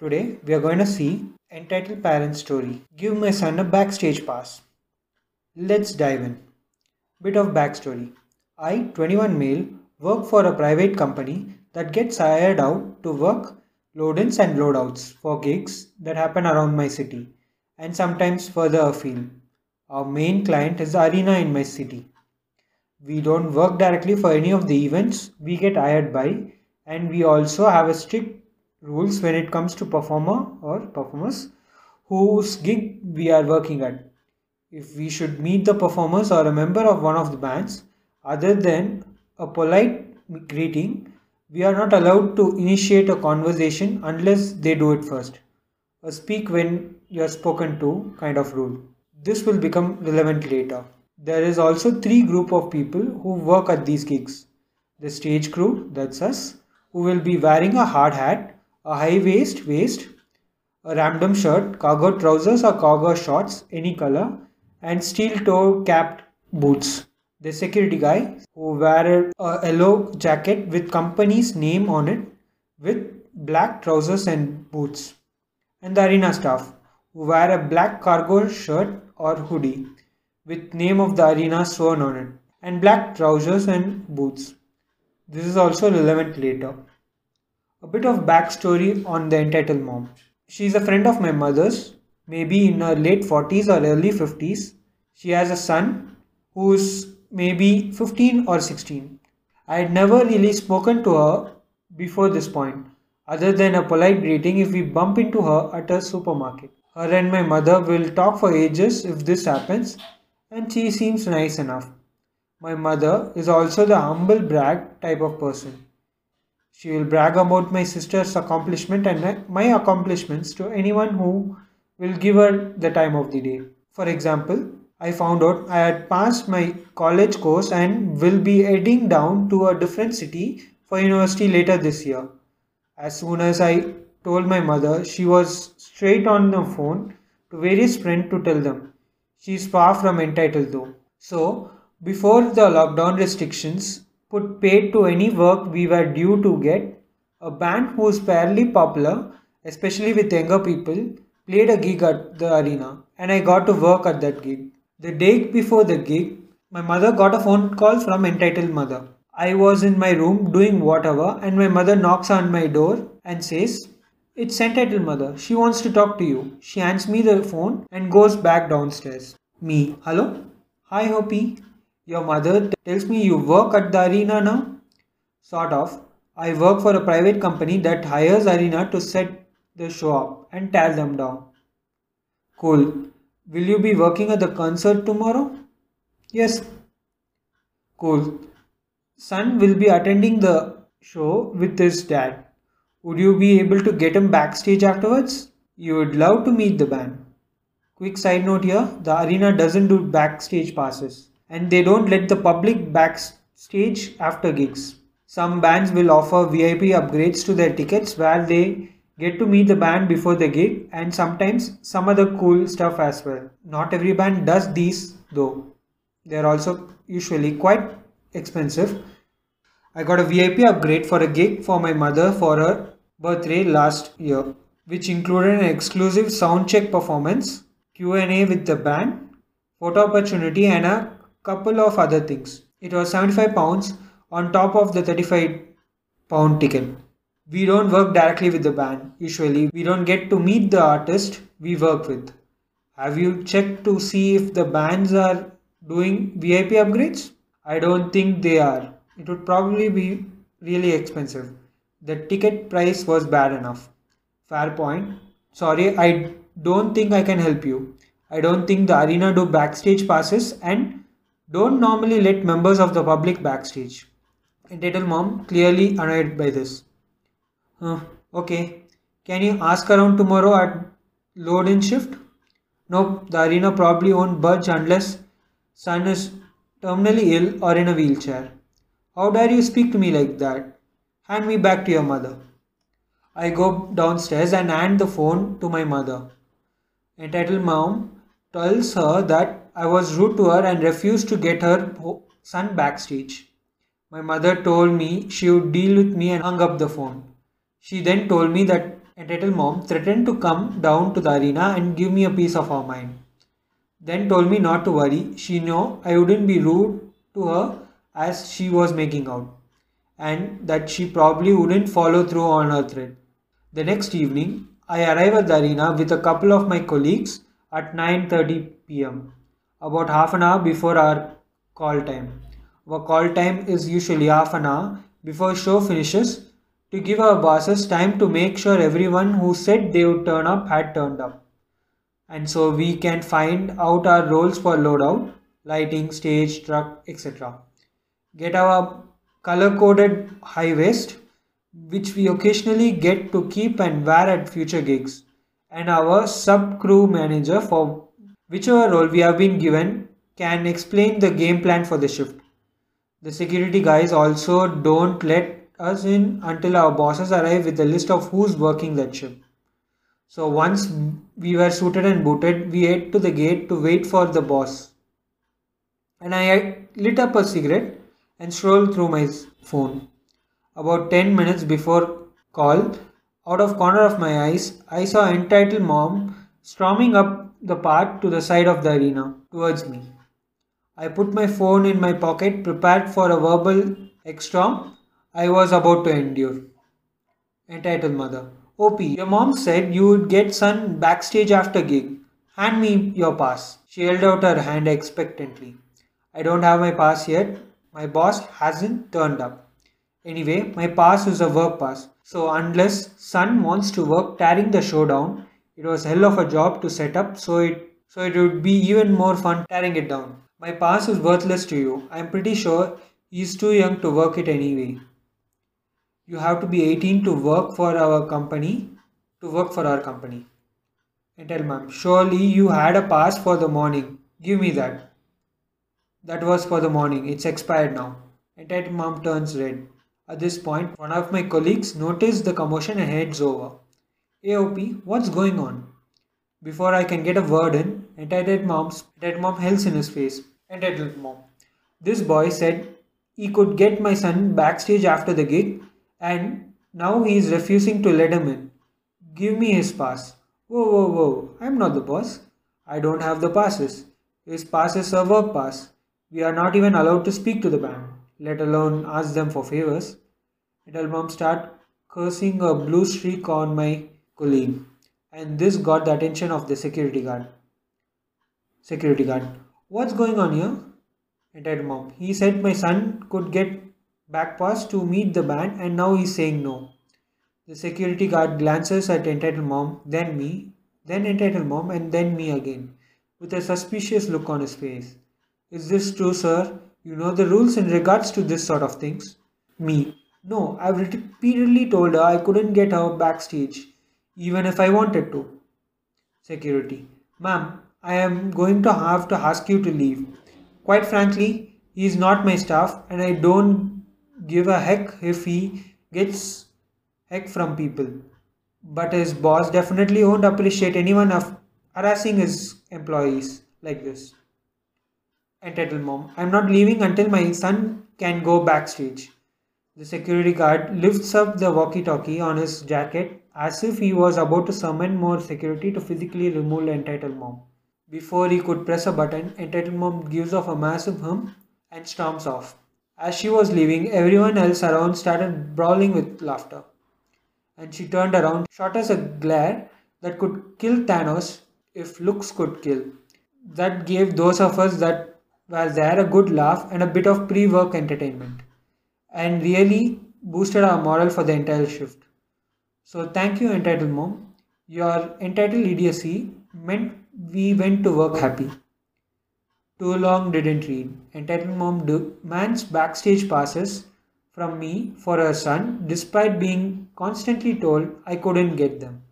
Today we are going to see Entitled Parent Story. Give my son a backstage pass. Let's dive in. Bit of backstory. I, 21 male, work for a private company that gets hired out to work load-ins and load-outs for gigs that happen around my city and sometimes further afield. Our main client is the arena in my city. We don't work directly for any of the events we get hired by and we also have a strict rules when it comes to performer or performers whose gig we are working at. If we should meet the performers or a member of one of the bands, other than a polite greeting, we are not allowed to initiate a conversation unless they do it first. A speak when you are spoken to kind of rule. This will become relevant later. There is also three group of people who work at these gigs. The stage crew, that's us, who will be wearing a hard hat a high waist waist, a random shirt, cargo trousers or cargo shorts, any color, and steel toe capped boots. The security guy who wear a yellow jacket with company's name on it with black trousers and boots. And the arena staff who wear a black cargo shirt or hoodie with name of the arena sworn on it and black trousers and boots. This is also relevant later. A bit of backstory on the entitled mom. She is a friend of my mother's, maybe in her late 40s or early 50s. She has a son who's maybe 15 or 16. I had never really spoken to her before this point, other than a polite greeting if we bump into her at a supermarket. Her and my mother will talk for ages if this happens, and she seems nice enough. My mother is also the humble brag type of person. She will brag about my sister's accomplishment and my accomplishments to anyone who will give her the time of the day. For example, I found out I had passed my college course and will be heading down to a different city for university later this year. As soon as I told my mother, she was straight on the phone to various friends to tell them. She is far from entitled though. So, before the lockdown restrictions, put paid to any work we were due to get, a band who is fairly popular, especially with younger people, played a gig at the arena and I got to work at that gig. The day before the gig, my mother got a phone call from entitled mother. I was in my room doing whatever and my mother knocks on my door and says, It's entitled mother. She wants to talk to you. She hands me the phone and goes back downstairs. Me, hello? Hi OP. Your mother tells me you work at the arena now? Sort of. I work for a private company that hires arena to set the show up and tear them down. Cool. Will you be working at the concert tomorrow? Yes. Cool. Son will be attending the show with his dad. Would you be able to get him backstage afterwards? You would love to meet the band. Quick side note here the arena doesn't do backstage passes and they don't let the public backstage after gigs. Some bands will offer VIP upgrades to their tickets where they get to meet the band before the gig and sometimes some other cool stuff as well. Not every band does these though. They're also usually quite expensive. I got a VIP upgrade for a gig for my mother for her birthday last year, which included an exclusive soundcheck performance, Q&A with the band, photo opportunity and a couple of other things. It was 75 pounds on top of the 35 pound ticket. We don't work directly with the band. Usually, we don't get to meet the artist we work with. Have you checked to see if the bands are doing VIP upgrades? I don't think they are. It would probably be really expensive. The ticket price was bad enough. Fair point. Sorry, I don't think I can help you. I don't think the arena do backstage passes and don't normally let members of the public backstage. Entitled mom clearly annoyed by this. Uh, okay, can you ask around tomorrow at load in shift? Nope, the arena probably won't budge unless son is terminally ill or in a wheelchair. How dare you speak to me like that? Hand me back to your mother. I go downstairs and hand the phone to my mother. Entitled mom tells her that I was rude to her and refused to get her son backstage. My mother told me she would deal with me and hung up the phone. She then told me that entitled mom threatened to come down to the arena and give me a piece of her mind. Then told me not to worry, she knew I wouldn't be rude to her as she was making out, and that she probably wouldn't follow through on her threat. The next evening, I arrive at the arena with a couple of my colleagues at 9:30 p.m. about half an hour before our call time. Our call time is usually half an hour before show finishes to give our bosses time to make sure everyone who said they would turn up had turned up. And so we can find out our roles for loadout, lighting, stage, truck, etc. Get our color coded high waist, which we occasionally get to keep and wear at future gigs, and our sub crew manager for whichever role we have been given can explain the game plan for the shift. The security guys also don't let us in until our bosses arrive with a list of who's working that shift. So once we were suited and booted, we head to the gate to wait for the boss. And I lit up a cigarette and strolled through my phone. About 10 minutes before call, out of corner of my eyes, I saw entitled mom storming up the path to the side of the arena towards me. I put my phone in my pocket, prepared for a verbal storm I was about to endure. Entitled mother. OP, your mom said you would get son backstage after gig. Hand me your pass. She held out her hand expectantly. I don't have my pass yet. My boss hasn't turned up. Anyway, my pass is a work pass. So unless son wants to work tearing the show down, it was hell of a job to set up so it so it would be even more fun tearing it down. My pass is worthless to you. I'm pretty sure he's too young to work it anyway. You have to be 18 to work for our company, to work for our company. And tell surely you had a pass for the morning. Give me that. That was for the morning. It's expired now. And that mom turns red. At this point, one of my colleagues noticed the commotion and heads over. AOP, what's going on? Before I can get a word in, entitled mom's dead mom hells in his face entitled mom. This boy said he could get my son backstage after the gig and now he is refusing to let him in. Give me his pass. Whoa, whoa, whoa, I'm not the boss. I don't have the passes. His pass is a work pass. We are not even allowed to speak to the band, let alone ask them for favors. Little mom start cursing a blue streak on my and this got the attention of the security guard. Security guard. What's going on here? Entitled mom. He said my son could get back pass to meet the band and now he's saying no. The security guard glances at entitled mom, then me, then entitled mom, and then me again, with a suspicious look on his face. Is this true, sir? You know the rules in regards to this sort of things? Me. No, I've repeatedly told her I couldn't get her backstage, even if I wanted to. Security. Ma'am, I am going to have to ask you to leave. Quite frankly, he is not my staff and I don't give a heck if he gets heck from people. But his boss definitely won't appreciate anyone of harassing his employees like this. Entitled mom, I'm not leaving until my son can go backstage. The security guard lifts up the walkie talkie on his jacket as if he was about to summon more security to physically remove entitled mom. Before he could press a button, Entitled Mom gives off a massive hum and storms off. As she was leaving, everyone else around started brawling with laughter. And she turned around, shot us a glare that could kill Thanos if looks could kill. That gave those of us that were there a good laugh and a bit of pre work entertainment. And really boosted our morale for the entire shift. So, thank you, Entitled Mom. Your entitled idiocy meant we went to work happy. Too long didn't read. Entitled mom demands backstage passes from me for her son despite being constantly told I couldn't get them.